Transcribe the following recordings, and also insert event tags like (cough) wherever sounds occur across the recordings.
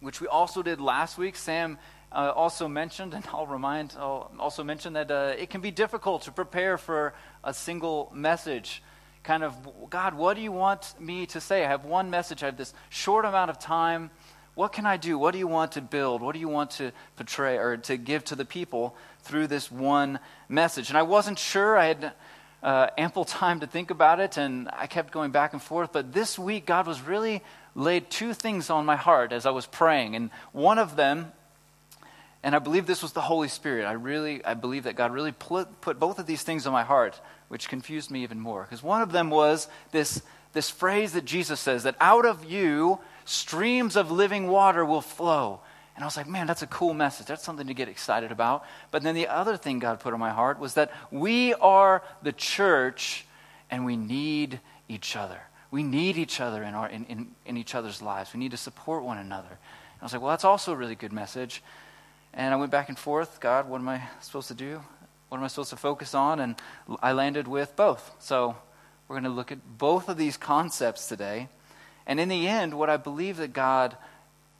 which we also did last week. Sam uh, also mentioned, and I'll remind, I'll also mention that uh, it can be difficult to prepare for a single message. Kind of, God, what do you want me to say? I have one message, I have this short amount of time. What can I do? What do you want to build? What do you want to portray or to give to the people through this one message? And I wasn't sure. I had uh, ample (laughs) time to think about it, and I kept going back and forth. But this week, God was really laid two things on my heart as I was praying. And one of them and I believe this was the Holy Spirit. I really, I believe that God really put, both of these things on my heart, which confused me even more. Because one of them was this, this phrase that Jesus says that out of you, streams of living water will flow. And I was like, man, that's a cool message. That's something to get excited about. But then the other thing God put on my heart was that we are the church and we need each other. We need each other in, our, in, in, in each other's lives. We need to support one another. And I was like, well, that's also a really good message. And I went back and forth God, what am I supposed to do? What am I supposed to focus on? And I landed with both. So we're going to look at both of these concepts today. And in the end, what I believe that God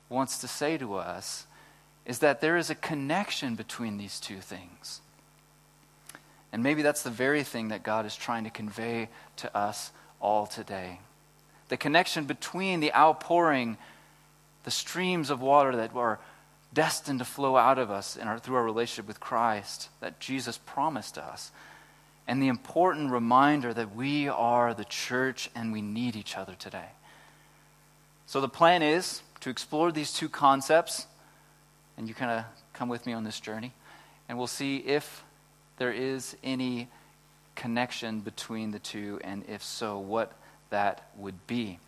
wants to say to us is that there is a connection between these two things. And maybe that's the very thing that God is trying to convey to us all today. The connection between the outpouring, the streams of water that are destined to flow out of us in our, through our relationship with Christ that Jesus promised us. And the important reminder that we are the church and we need each other today. So the plan is to explore these two concepts, and you kind of come with me on this journey, and we'll see if there is any connection between the two, and if so, what that would be.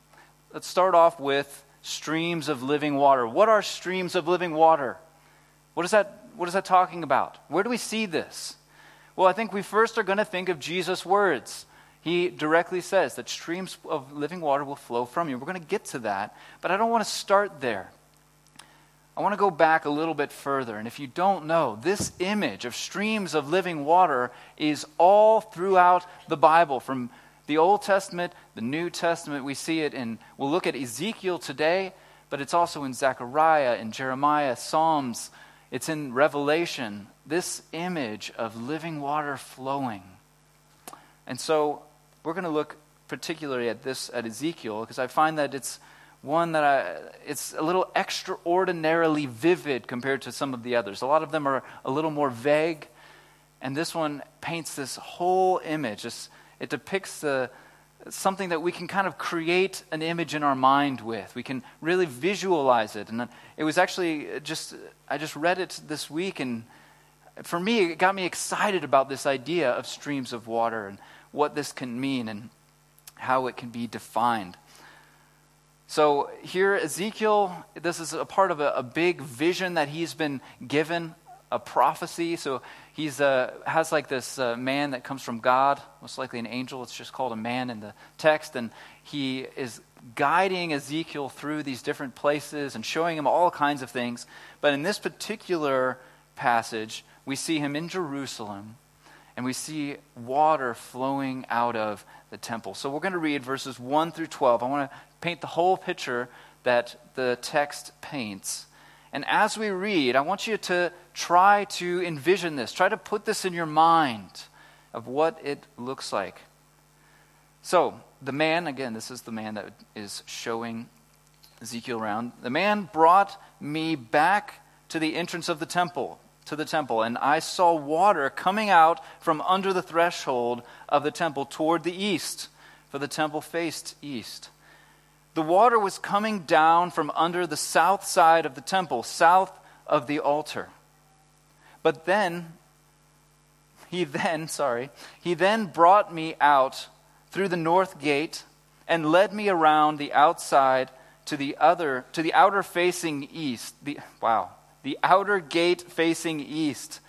Let's start off with streams of living water. What are streams of living water? What is that, what is that talking about? Where do we see this? Well, I think we first are going to think of Jesus' words. He directly says that streams of living water will flow from you. We're going to get to that, but I don't want to start there. I want to go back a little bit further. And if you don't know, this image of streams of living water is all throughout the Bible, from the Old Testament, the New Testament, we see it in, we'll look at Ezekiel today, but it's also in Zechariah, in Jeremiah, Psalms, it's in Revelation. This image of living water flowing. And so we're going to look particularly at this, at Ezekiel, because I find that it's one that I, it's a little extraordinarily vivid compared to some of the others. A lot of them are a little more vague, and this one paints this whole image, this it depicts the, something that we can kind of create an image in our mind with. We can really visualize it. And it was actually just, I just read it this week, and for me, it got me excited about this idea of streams of water and what this can mean and how it can be defined. So, here, Ezekiel, this is a part of a, a big vision that he's been given, a prophecy. So, he uh, has like this uh, man that comes from God, most likely an angel. It's just called a man in the text. And he is guiding Ezekiel through these different places and showing him all kinds of things. But in this particular passage, we see him in Jerusalem and we see water flowing out of the temple. So we're going to read verses 1 through 12. I want to paint the whole picture that the text paints. And as we read, I want you to try to envision this. Try to put this in your mind of what it looks like. So, the man, again, this is the man that is showing Ezekiel around. The man brought me back to the entrance of the temple, to the temple, and I saw water coming out from under the threshold of the temple toward the east, for the temple faced east. The water was coming down from under the south side of the temple, south of the altar. But then, he then, (laughs) sorry, he then brought me out through the north gate and led me around the outside to the other, to the outer facing east. The, wow, the outer gate facing east.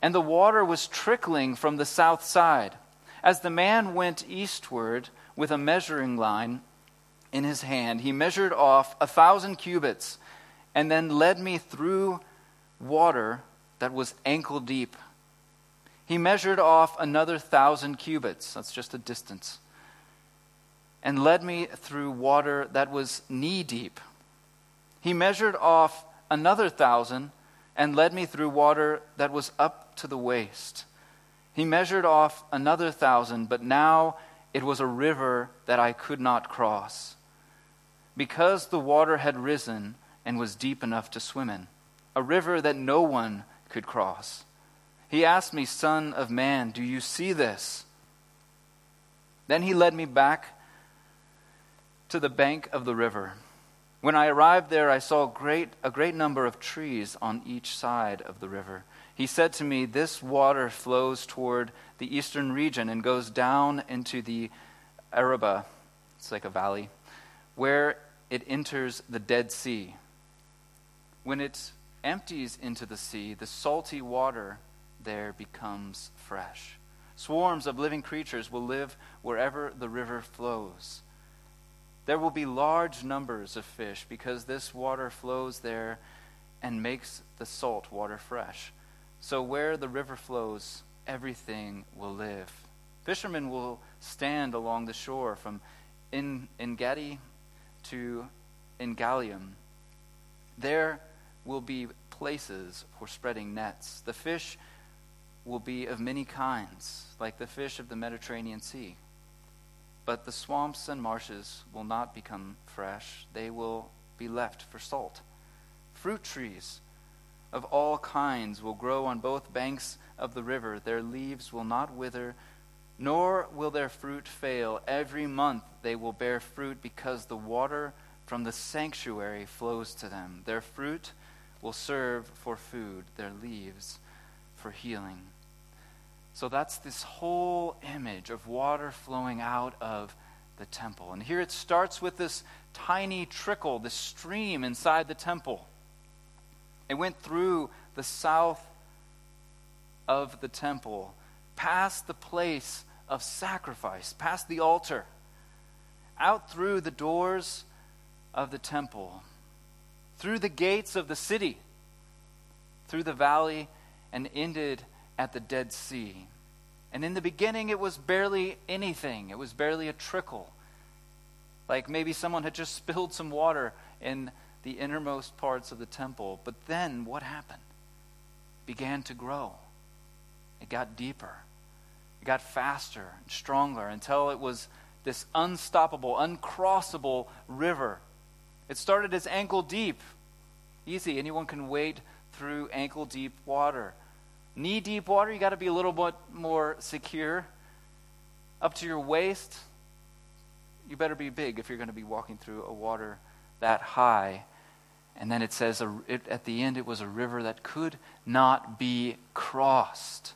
And the water was trickling from the south side. As the man went eastward with a measuring line, in his hand, he measured off a thousand cubits and then led me through water that was ankle deep. He measured off another thousand cubits, that's just a distance, and led me through water that was knee deep. He measured off another thousand and led me through water that was up to the waist. He measured off another thousand, but now it was a river that I could not cross, because the water had risen and was deep enough to swim in, a river that no one could cross. He asked me, Son of man, do you see this? Then he led me back to the bank of the river. When I arrived there, I saw great, a great number of trees on each side of the river. He said to me, This water flows toward the eastern region and goes down into the Arabah, it's like a valley, where it enters the Dead Sea. When it empties into the sea, the salty water there becomes fresh. Swarms of living creatures will live wherever the river flows. There will be large numbers of fish because this water flows there and makes the salt water fresh. So where the river flows, everything will live. Fishermen will stand along the shore from En Engedi to En Eglaim. There will be places for spreading nets. The fish will be of many kinds, like the fish of the Mediterranean Sea. But the swamps and marshes will not become fresh, they will be left for salt. Fruit trees of all kinds will grow on both banks of the river. Their leaves will not wither, nor will their fruit fail. Every month they will bear fruit because the water from the sanctuary flows to them. Their fruit will serve for food, their leaves for healing. So that's this whole image of water flowing out of the temple. And here it starts with this tiny trickle, this stream inside the temple. It went through the south of the temple, past the place of sacrifice, past the altar, out through the doors of the temple, through the gates of the city, through the valley, and ended at the Dead Sea. And in the beginning, it was barely anything, it was barely a trickle. Like maybe someone had just (laughs) spilled some water in the innermost parts of the temple. But then what happened? It began to grow. It got deeper. It got faster and stronger until it was this unstoppable, uncrossable river. It started as ankle deep. Easy. Anyone can wade through ankle deep water knee deep water, you got to be a little bit more secure. Up to your waist, you better be big if you're going to be walking through a water that high. And then it says it, at the end, it was a river that could not be crossed.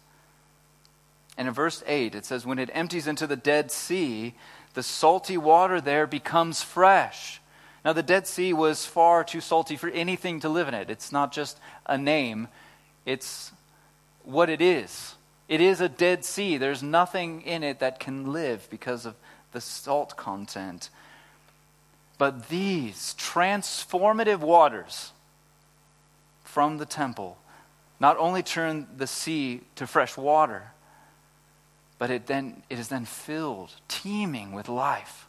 And in verse 8, it says, When it empties into the Dead Sea, the salty water there becomes fresh. Now, the Dead Sea was far too salty for anything to live in it. It's not just a name, it's what it is. It is a dead sea. There's nothing in it that can live because of the salt content. But these transformative waters from the temple not only turn the sea to fresh water, but it then it is then filled, teeming with life.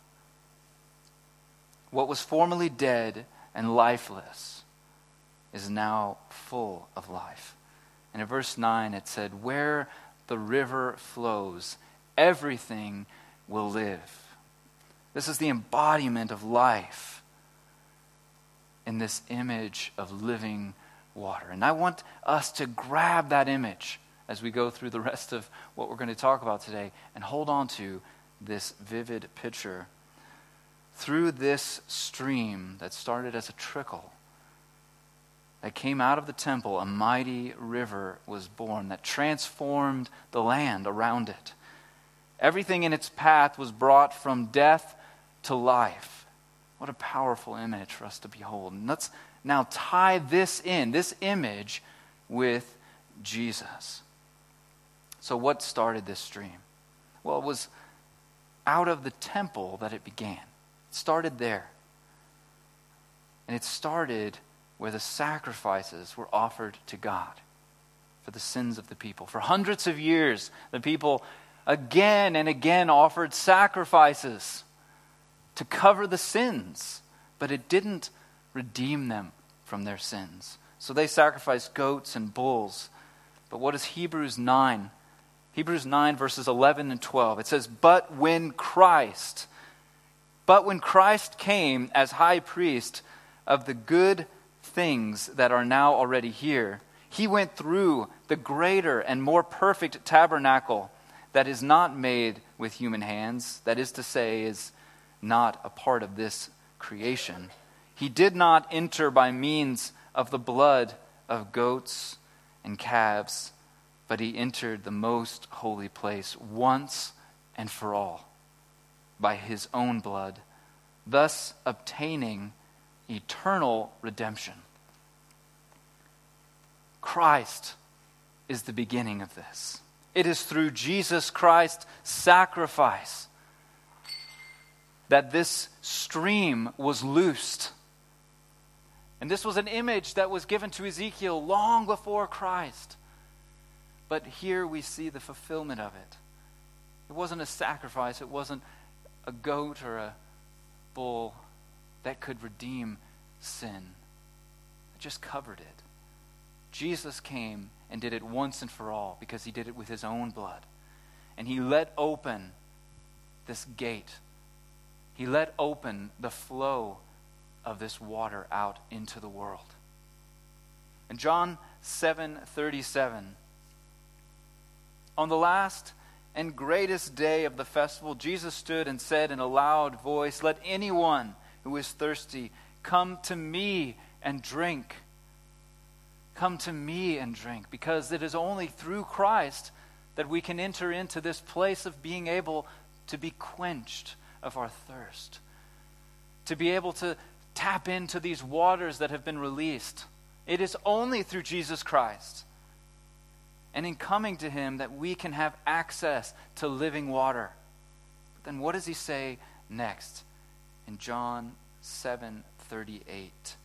What was formerly dead and lifeless is now full of life. And in verse 9, it said, Where the river flows, everything will live. This is the embodiment of life in this image of living water. And I want us to grab that image as we go through the rest of what we're going to talk about today and hold on to this vivid picture. Through this stream that started as a trickle, that came out of the temple, a mighty river was born that transformed the land around it. Everything in its path was brought from death to life. What a powerful image for us to behold. And let's now tie this in, this image, with Jesus. So, what started this stream? Well, it was out of the temple that it began. It started there. And it started where the sacrifices were offered to God for the sins of the people. For hundreds of years, the people again and again offered sacrifices to cover the sins, but it didn't redeem them from their sins. So they sacrificed goats and bulls. But what is Hebrews 9? Hebrews 9, verses 11 and 12. It says, But when Christ, but when Christ came as high priest of the good things that are now already here, he went through the greater and more perfect tabernacle that is not made with human hands, that is to say, is not a part of this creation. He did not enter by means of the blood of goats and calves, but he entered the most holy place once and for all by his own blood, thus obtaining eternal redemption. Christ is the beginning of this. It is through Jesus Christ's sacrifice that this stream was loosed. And this was an image that was given to Ezekiel long before Christ. But here we see the fulfillment of it. It wasn't a sacrifice, it wasn't a goat or a bull that could redeem sin, it just covered it. Jesus came and did it once and for all because he did it with his own blood. And he let open this gate. He let open the flow of this water out into the world. In John 7:37 On the last and greatest day of the festival Jesus stood and said in a loud voice, "Let anyone who is thirsty come to me and drink." Come to me and drink, because it is only through Christ that we can enter into this place of being able to be quenched of our thirst, to be able to tap into these waters that have been released. It is only through Jesus Christ and in coming to him that we can have access to living water. But then what does he say next in John 7:38?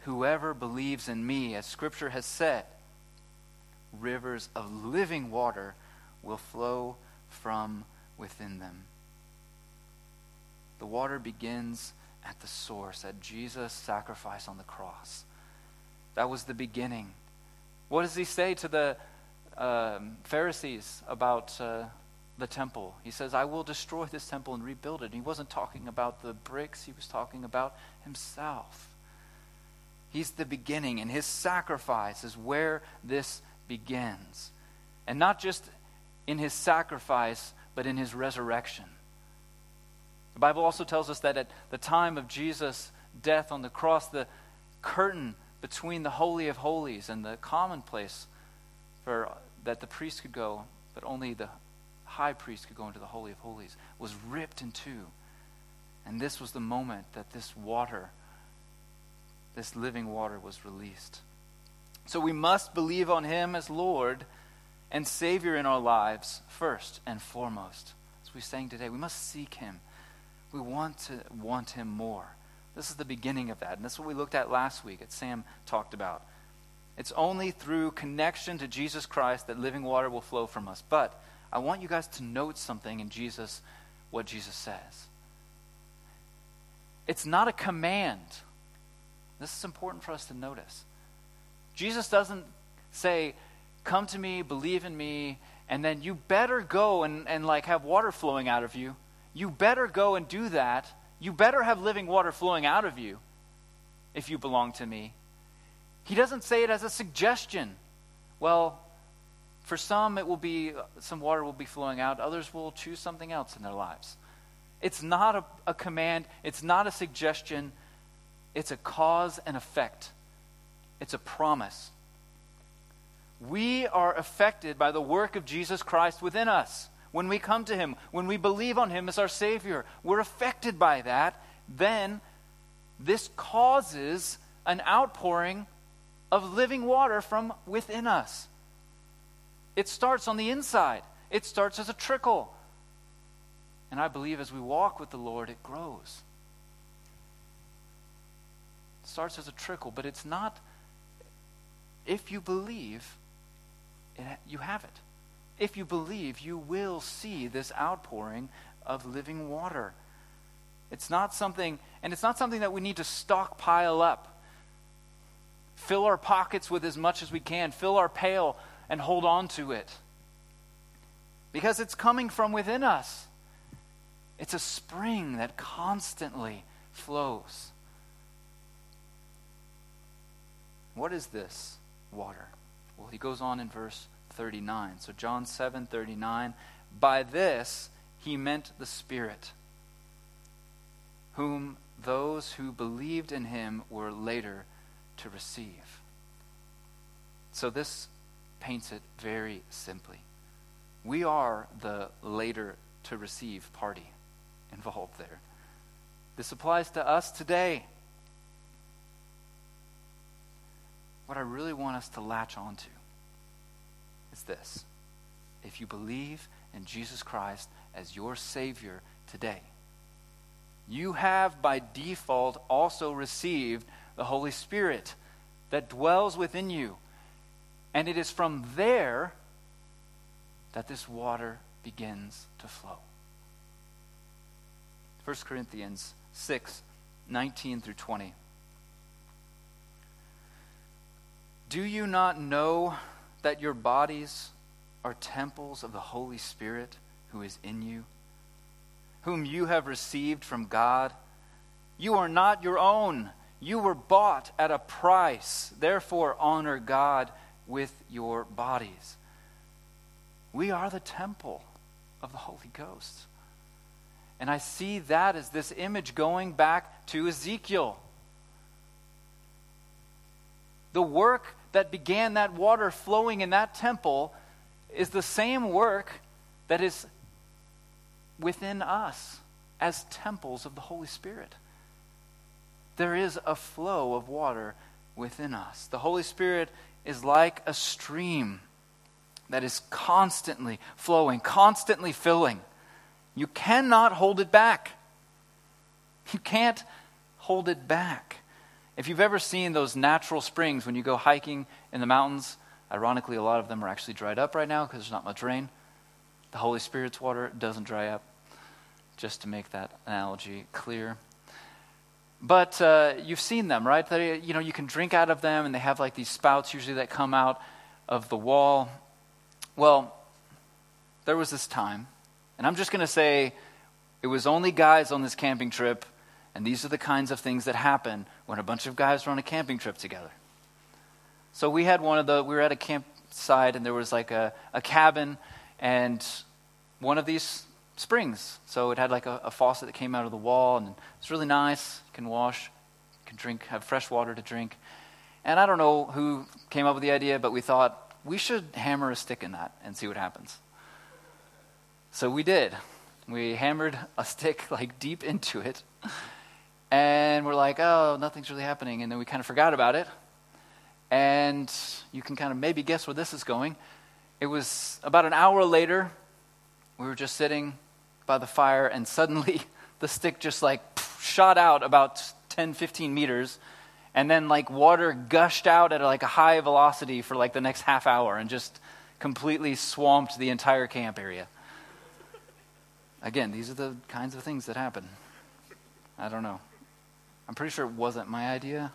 Whoever believes in me, as Scripture has said, rivers of living water will flow from within them. The water begins at the source, at Jesus' sacrifice on the cross. That was the beginning. What does he say to the um, Pharisees about uh, the temple? He says, I will destroy this temple and rebuild it. And he wasn't talking about the bricks, he was talking about himself. He's the beginning, and his sacrifice is where this begins. And not just in his sacrifice, but in his resurrection. The Bible also tells us that at the time of Jesus' death on the cross, the curtain between the Holy of Holies and the common place for, that the priest could go, but only the high priest could go into the Holy of Holies, was ripped in two. And this was the moment that this water this living water was released. So we must believe on him as Lord and Savior in our lives first and foremost. As we sang today, we must seek him. We want to want him more. This is the beginning of that. And that's what we looked at last week, that Sam talked about. It's only through connection to Jesus Christ that living water will flow from us. But I want you guys to note something in Jesus, what Jesus says. It's not a command. This is important for us to notice. Jesus doesn't say, Come to me, believe in me, and then you better go and, and like have water flowing out of you. You better go and do that. You better have living water flowing out of you if you belong to me. He doesn't say it as a suggestion. Well, for some, it will be some water will be flowing out. Others will choose something else in their lives. It's not a, a command. It's not a suggestion. It's a cause and effect, it's a promise. We are affected by the work of Jesus Christ within us. When we come to Him, when we believe on Him as our Savior, we're affected by that. Then this causes an outpouring of living water from within us. It starts on the inside, it starts as a trickle. And I believe as we walk with the Lord, it grows It starts as a trickle, but it's not, if you believe, it, you have it. If you believe, you will see this outpouring of living water. It's not something, and it's not something that we need to stockpile up. Fill our pockets with as much as we can, fill our pail and hold on to it. Because it's coming from within us. It's a spring that constantly flows. What is this water? Well, he goes on in verse 39. So John 7 39. By this he meant the Spirit, whom those who believed in him were later to receive. So this paints it very simply. We are the later to receive party involved there. This applies to us today. What I really want us to latch onto is this. If you believe in Jesus Christ as your Savior today, you have by default also received the Holy Spirit that dwells within you. And it is from there that this water begins to flow. 1 Corinthians 6 19 through 20. Do you not know that your bodies are temples of the Holy Spirit who is in you, whom you have received from God? You are not your own. You were bought at a price. Therefore, honor God with your bodies. We are the temple of the Holy Ghost. And I see that as this image going back to Ezekiel. The work that began that water flowing in that temple is the same work that is within us as temples of the Holy Spirit. There is a flow of water within us. The Holy Spirit is like a stream that is constantly flowing, constantly filling. You cannot hold it back. You can't hold it back. If you've ever seen those natural springs when you go hiking in the mountains, ironically, a lot of them are actually dried up right now because there's not much rain. The Holy Spirit's water doesn't dry up, just to make that analogy clear. But uh, you've seen them, right? They, you know, you can drink out of them, and they have like these spouts usually that come out of the wall. Well, there was this time, and I'm just going to say it was only guys on this camping trip and these are the kinds of things that happen when a bunch of guys are on a camping trip together. So we had one of the, we were at a campsite and there was like a, a cabin and one of these springs. So it had like a, a faucet that came out of the wall and it's really nice. You can wash, you can drink, have fresh water to drink. And I don't know who came up with the idea, but we thought we should hammer a stick in that and see what happens. So we did. We hammered a stick (laughs) like deep into it and we're like, oh, nothing's really happening. And then we kind of forgot about it. And you can kind of maybe guess where this is going. It was about an hour later, we were just sitting by the fire, and suddenly (laughs) the stick just like shot out about 10, 15 meters. And then like water gushed out at like a high velocity for like the next half hour and just completely swamped the entire camp area. Again, these are the kinds of things that happen. I don't know. I'm pretty sure it wasn't my idea.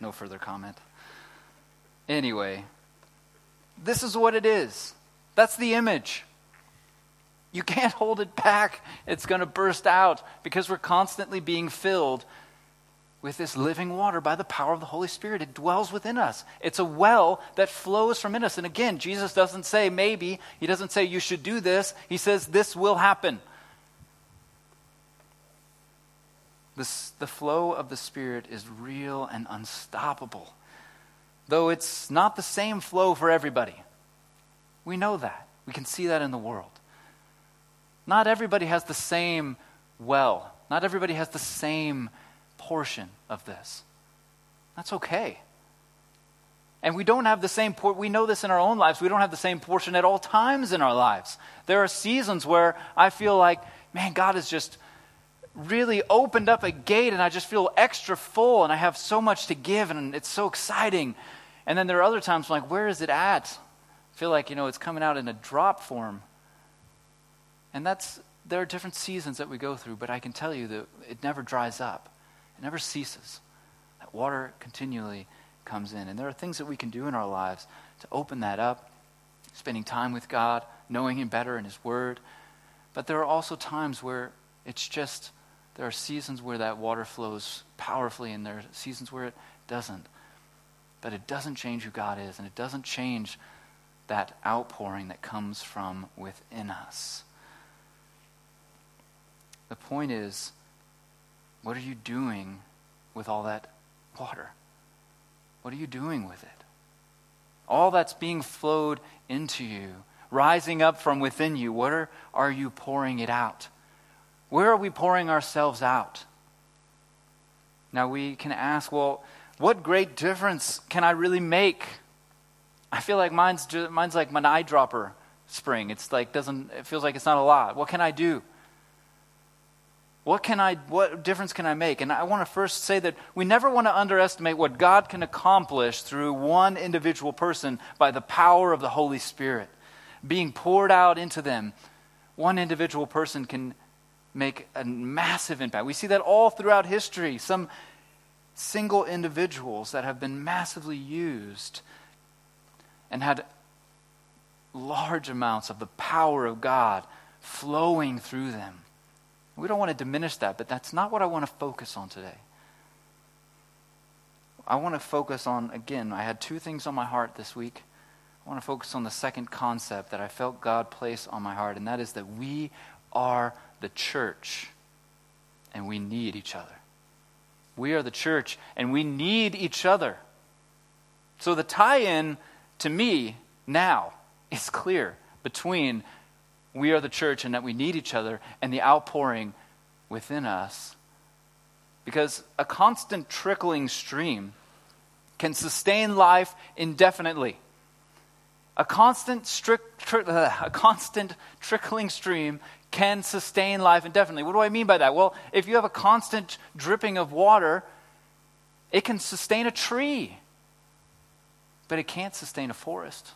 No further comment. Anyway, this is what it is. That's the image. You can't hold it back. It's going to burst out because we're constantly being filled with this living water by the power of the Holy Spirit. It dwells within us. It's a well that flows from in us. And again, Jesus doesn't say maybe, He doesn't say you should do this. He says this will happen. This, the flow of the Spirit is real and unstoppable, though it's not the same flow for everybody. We know that. We can see that in the world. Not everybody has the same well, not everybody has the same portion of this. That's okay. And we don't have the same por- we know this in our own lives. We don't have the same portion at all times in our lives. There are seasons where I feel like, man, God has just really opened up a gate and I just feel extra full and I have so much to give and it's so exciting. And then there are other times I'm like, where is it at? I feel like, you know, it's coming out in a drop form. And that's, there are different seasons that we go through, but I can tell you that it never dries up, it never ceases. That water continually comes in. And there are things that we can do in our lives to open that up, spending time with God, knowing Him better in His Word. But there are also times where it's just, there are seasons where that water flows powerfully, and there are seasons where it doesn't. But it doesn't change who God is, and it doesn't change that outpouring that comes from within us. The point is, what are you doing with all that water? What are you doing with it? All that's being flowed into you, rising up from within you, where are you pouring it out? Where are we pouring ourselves out? Now we can ask, well, what great difference can I really make? I feel like mine's, mine's like an eyedropper spring. It's like doesn't it feels like it's not a lot. What can I do? What can I what difference can I make? And I want to first say that we never want to underestimate what God can accomplish through one individual person by the power of the Holy Spirit being poured out into them. One individual person can make a massive impact. We see that all throughout history. Some single individuals that have been massively used and had large amounts of the power of God flowing through them. We don't want to diminish that, but that's not what I want to focus on today. I want to focus on, again, I had two things on my heart this week. I want to focus on the second concept that I felt God place on my heart, and that is that we are the church and we need each other. We are the church and we need each other. So the tie in to me now is clear between we are the church and that we need each other and the outpouring within us. Because a constant trickling stream can sustain life indefinitely. A constant, strict, tri- (laughs) a constant trickling stream can sustain life indefinitely. What do I mean by that? Well, if you have a constant dripping of water, it can sustain a tree, but it can't sustain a forest.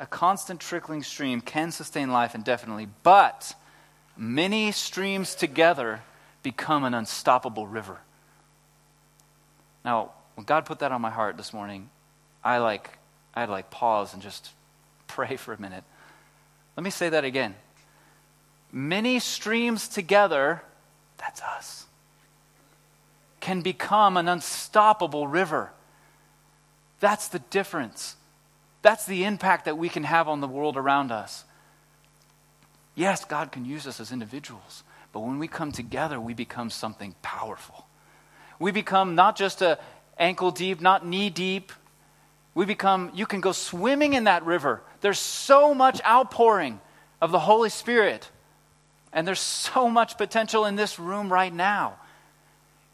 A constant trickling stream can sustain life indefinitely, but many streams together become an unstoppable river. Now, when God put that on my heart this morning, I like I had like pause and just pray for a minute. Let me say that again. Many streams together, that's us, can become an unstoppable river. That's the difference. That's the impact that we can have on the world around us. Yes, God can use us as individuals, but when we come together, we become something powerful. We become not just a ankle deep, not knee deep. We become, you can go swimming in that river. There's so much outpouring of the Holy Spirit. And there's so much potential in this room right now.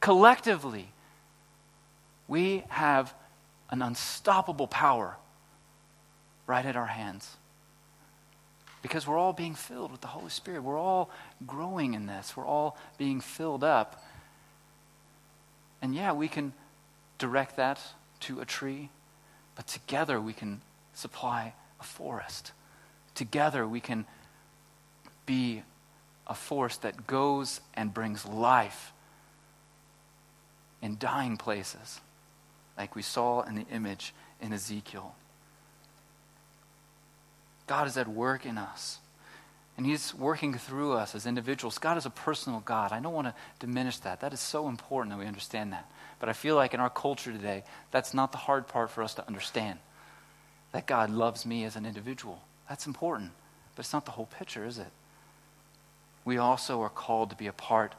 Collectively, we have an unstoppable power right at our hands. Because we're all being filled with the Holy Spirit. We're all growing in this. We're all being filled up. And yeah, we can direct that to a tree, but together we can supply a forest. Together we can be a force that goes and brings life in dying places, like we saw in the image in Ezekiel. God is at work in us. And He's working through us as individuals. God is a personal God. I don't want to diminish that. That is so important that we understand that. But I feel like in our culture today, that's not the hard part for us to understand. That God loves me as an individual. That's important. But it's not the whole picture, is it? We also are called to be a part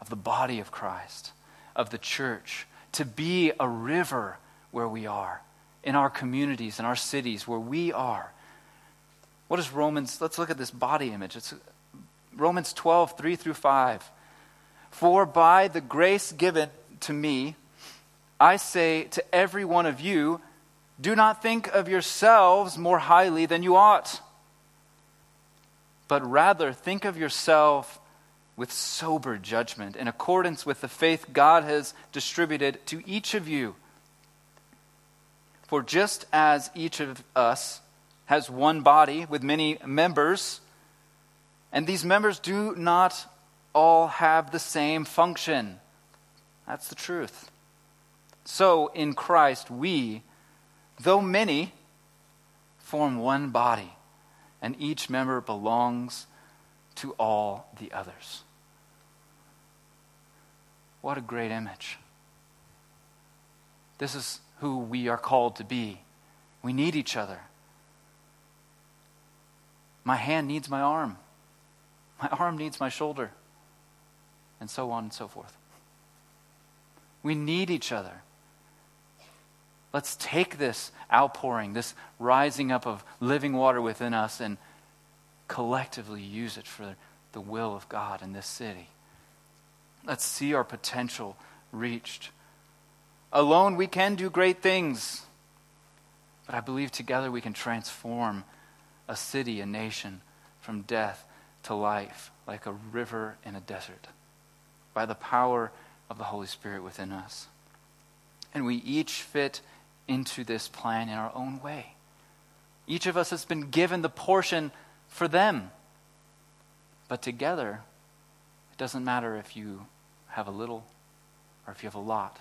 of the body of Christ, of the church, to be a river where we are, in our communities, in our cities, where we are what is Romans? Let's look at this body image. It's Romans 12, 3 through 5. For by the grace given to me, I say to every one of you, do not think of yourselves more highly than you ought, but rather think of yourself with sober judgment in accordance with the faith God has distributed to each of you. For just as each of us has one body with many members, and these members do not all have the same function. That's the truth. So in Christ, we, though many, form one body, and each member belongs to all the others. What a great image. This is who we are called to be. We need each other. My hand needs my arm. My (laughs) arm needs my shoulder. And so on and so forth. We need each other. Let's take this outpouring, this rising up of living water within us, and collectively use it for the will of God in this city. Let's see our potential reached. Alone, we can do great things, but I believe together we can transform a city, a nation, from death to life, like a river in a desert, by the power of the Holy Spirit within us. And we each fit into this plan in our own way. Each of us has been given the portion for them. But together, it doesn't matter if you have a little or if you have a lot.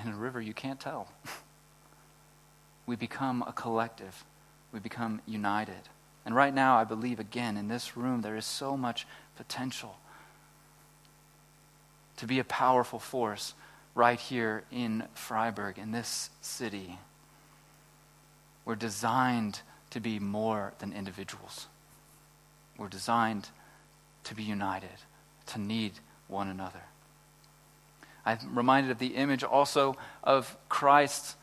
In a river, you can't tell. (laughs) we become a collective, we become united. And right now, I believe, again, in this room, there is so much potential to be a powerful force right here in Freiburg, in this city. We're designed to be more than individuals. We're designed to be united, to need one another. I'm reminded of the image also of Christ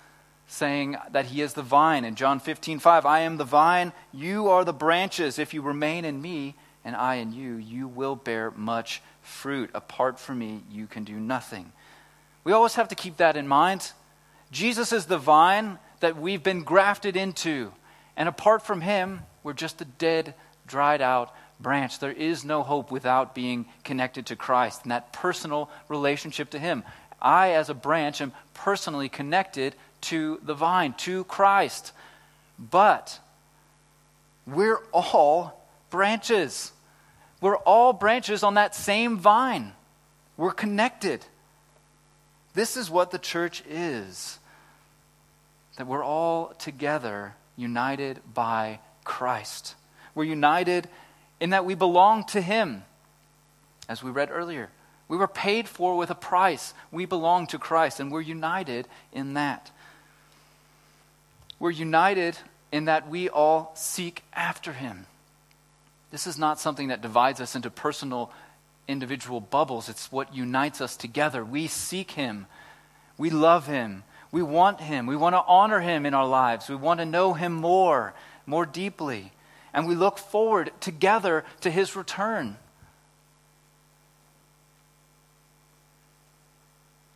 saying that he is the vine in John 15, 5. I am the vine, you are the branches. If you remain in me and I in you, you will bear much fruit. Apart from me, you can do nothing. We always have to keep that in mind. Jesus is the vine that we've been grafted into. And apart from him, we're just a dead, dried out branch. There is no hope without being connected to Christ and that personal relationship to him. I, as a branch, am personally connected to the vine, to Christ. But we're all branches. We're all branches on that same vine. We're connected. This is what the church is that we're all together united by Christ. We're united in that we belong to Him, as we read earlier. We were paid for with a price. We belong to Christ, and we're united in that. We're united in that we all seek after Him. This is not something that divides us into personal, individual bubbles. It's what unites us together. We seek Him, we love Him, we want Him. We want to honor Him in our lives. We want to know Him more, more deeply. And we look forward together to His return.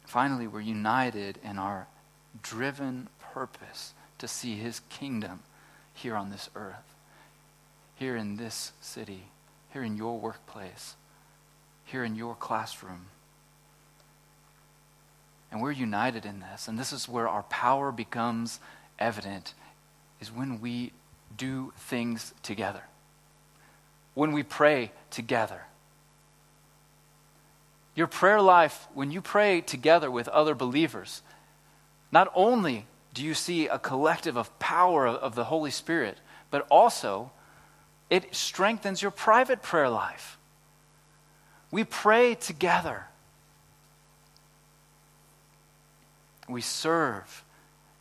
Finally, we're united in our driven purpose to see His kingdom here on this earth, here in this city, here in your workplace, here in your classroom. And we're united in this. And this is where our power becomes evident is when we do things together. When we pray together. Your prayer life, when you pray together with other believers, not only do you see a collective of power of the Holy Spirit, but also it strengthens your private prayer life. We pray together. we serve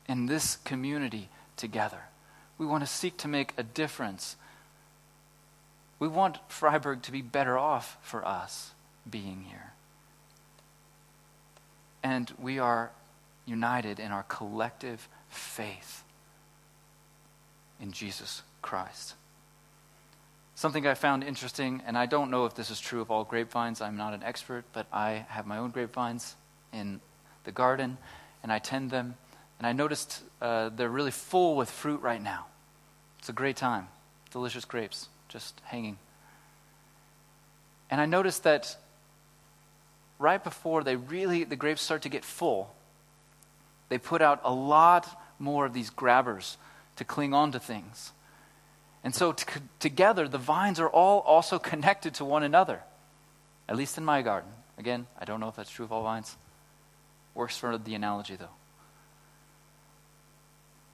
in this community together. We want to seek to make a difference. We want Freiburg to be better off for us being here. And we are united in our collective faith in Jesus Christ. Something I found interesting, and I don't know if this is true of all grapevines, I'm not an expert, but I have my own grapevines in the garden and I tend them. And I noticed uh, they're really full with fruit right now. It's a great time. Delicious grapes just hanging. And I noticed that right before they really, the grapes start to get full, they put out a lot more of these grabbers to cling on to things. And so t- together, the vines are all also (laughs) connected to one another, at least in my garden. Again, I don't know if that's true of all vines. Works for the analogy, though.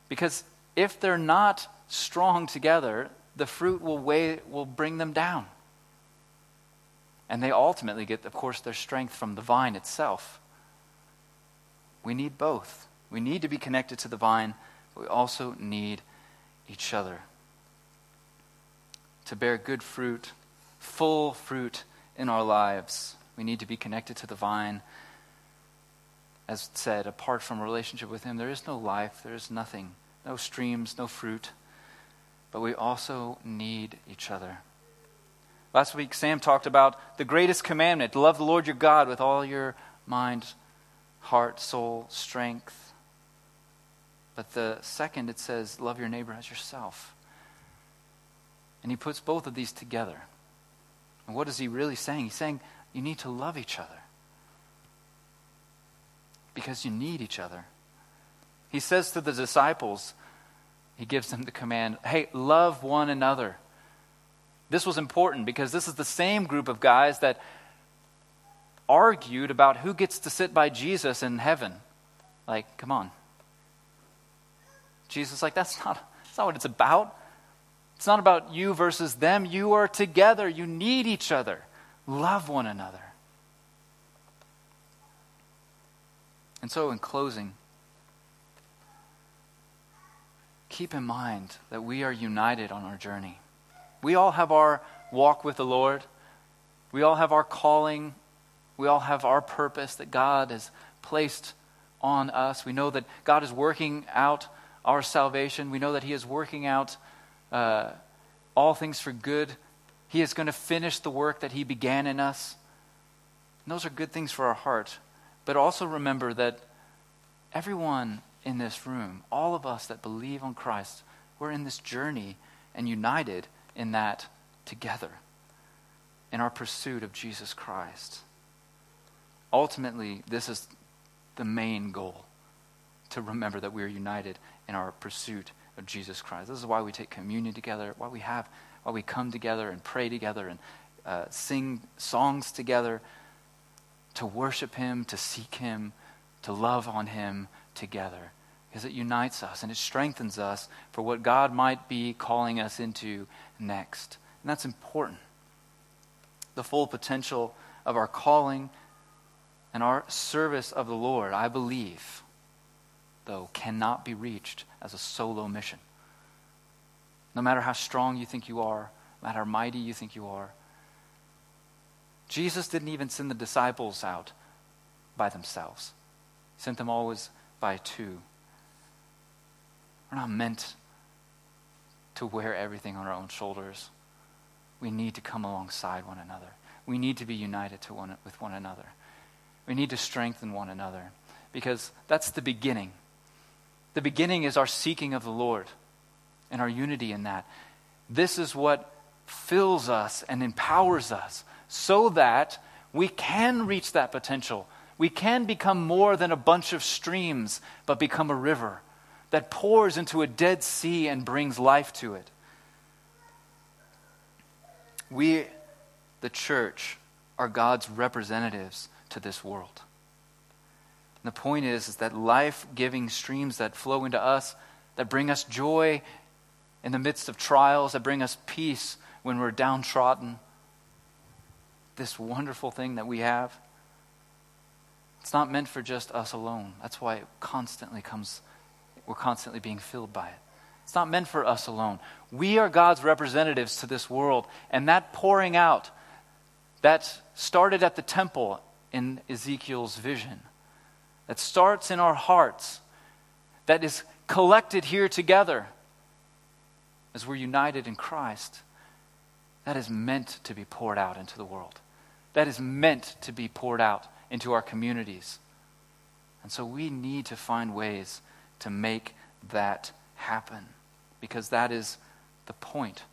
Because if they're not strong together, the fruit will, weigh, will bring them down. And they ultimately get, of course, their strength from the vine itself. We need both. We need to be connected to the vine, but we also need each other to bear good fruit, full fruit in our lives. We need to be connected to the vine. As said, apart from a relationship with Him, there is no life, there is nothing, no streams, no fruit. But we also need each other. Last week, Sam talked about the greatest commandment love the Lord your God with all your mind, heart, soul, strength. But the second, it says, love your neighbor as yourself. And he puts both of these together. And what is he really saying? He's saying you need to love each other because you need each other. He says to the disciples, he gives them the command hey, love one another. This was important because this is the same group of guys that argued about who gets to sit by Jesus in heaven. Like, come on. Jesus like that's not that's not what it's about. It's not about you versus them. You are together. You need each other. Love one another. And so in closing, keep in mind that we are united on our journey. We all have our walk with the Lord. We all have our calling. We all have our purpose that God has placed on us. We know that God is working out our salvation. We know that He is working out uh, all things for good. He is going to finish the work that He began in us. And those are good things for our heart. But also remember that everyone in this room, all of us that believe on Christ, we're in this journey and united in that together in our pursuit of Jesus Christ. Ultimately, this is the main goal to remember that we are united in our pursuit of Jesus Christ. This is why we take communion together, why we have, why we come together and pray together and uh, sing songs together to worship Him, to seek Him, to love on Him together. Because it unites us and it strengthens us for what God might be calling us into next. And that's important. The full potential of our calling and our service of the Lord, I believe, though, cannot be reached as a solo mission. No matter how strong you think you are, no matter how mighty you think you are, Jesus didn't even send the disciples out by themselves. He sent them always by two. We're not meant to wear everything on our own shoulders. We need to come alongside one another. We need to be united to one, with one another. We need to strengthen one another because that's the beginning. The beginning is our seeking of the Lord and our unity in that. This is what fills us and empowers us so that we can reach that potential. We can become more than a bunch of streams, but become a river that pours into a dead sea and brings life to it. We, the church, are God's representatives to this world. And the point is, is that life giving streams that flow into us, that bring us joy in the midst of trials, that bring us peace when we're downtrodden, this wonderful thing that we have, it's not meant for just us alone. That's why it constantly comes we're constantly being filled by it. It's not meant for us alone. We are God's representatives to this world, and that pouring out, that started at the temple in Ezekiel's vision, that starts in our hearts, that is collected here together as we're united in Christ, that is meant to be poured out into the world. That is meant to be poured out into our communities. And so we need to find ways to make that happen because that is the point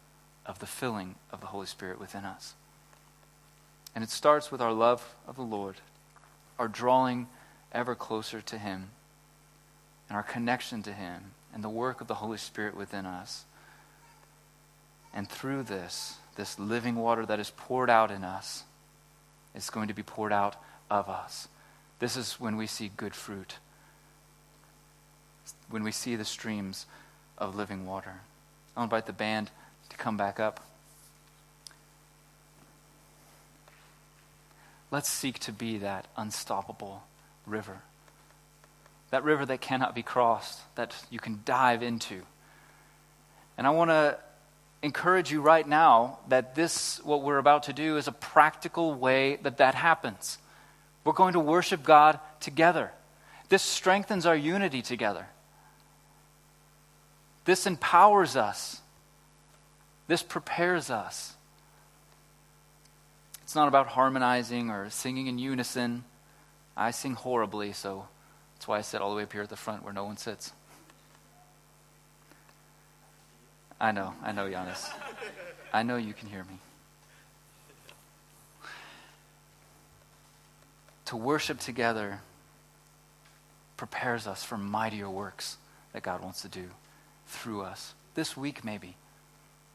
of the filling of the Holy Spirit within us. And it starts with our love of the Lord, our drawing ever closer to Him, and our connection to Him, and the work of the Holy Spirit within us. And through this, this living water that is poured out in us, is going to be poured out of us. This is when we see good fruit, when we see the streams of living water. I'll invite the band to come back up. Let's seek to be that unstoppable river. That river that cannot be crossed, that you can dive into. And I want to encourage you right now that this, what we're about to do, is a practical way that that happens. We're going to worship God together. This strengthens our unity together. This empowers us. This prepares us. It's not about harmonizing or singing in unison. I sing horribly, so that's why I sit all the way up here at the front where no one sits. I know, I know, Giannis. I know you can hear me. To worship together prepares us for mightier works that God wants to do through us. This week, maybe.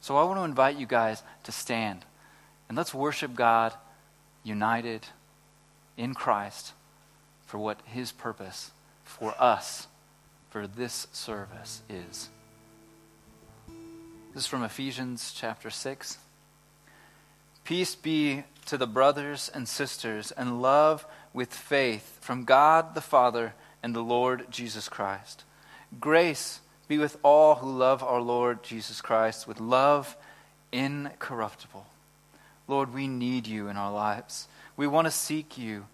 So I want to invite you guys to stand and let's worship God united in Christ for what His purpose for us for this service is. This is from Ephesians chapter 6. Peace be to the brothers and sisters, and love with faith from God the Father and the Lord Jesus Christ. Grace be with all who love our Lord Jesus Christ with love incorruptible. Lord, we need you in our lives. We want to seek you.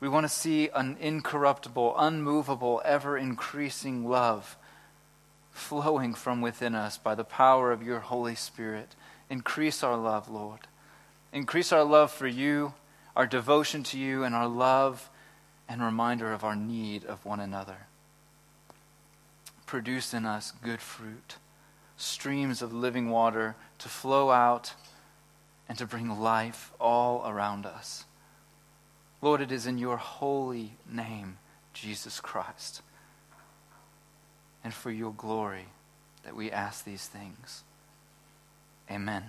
We want to see an incorruptible, unmovable, ever increasing love flowing from within us by the power of your Holy Spirit. Increase our love, Lord. Increase our love for you, our devotion to you, and our love and reminder of our need of one another. Produce in us good fruit, streams of living water to flow out and to bring life all around us. Lord, it is in your holy name, Jesus Christ and for your glory that we ask these things. Amen.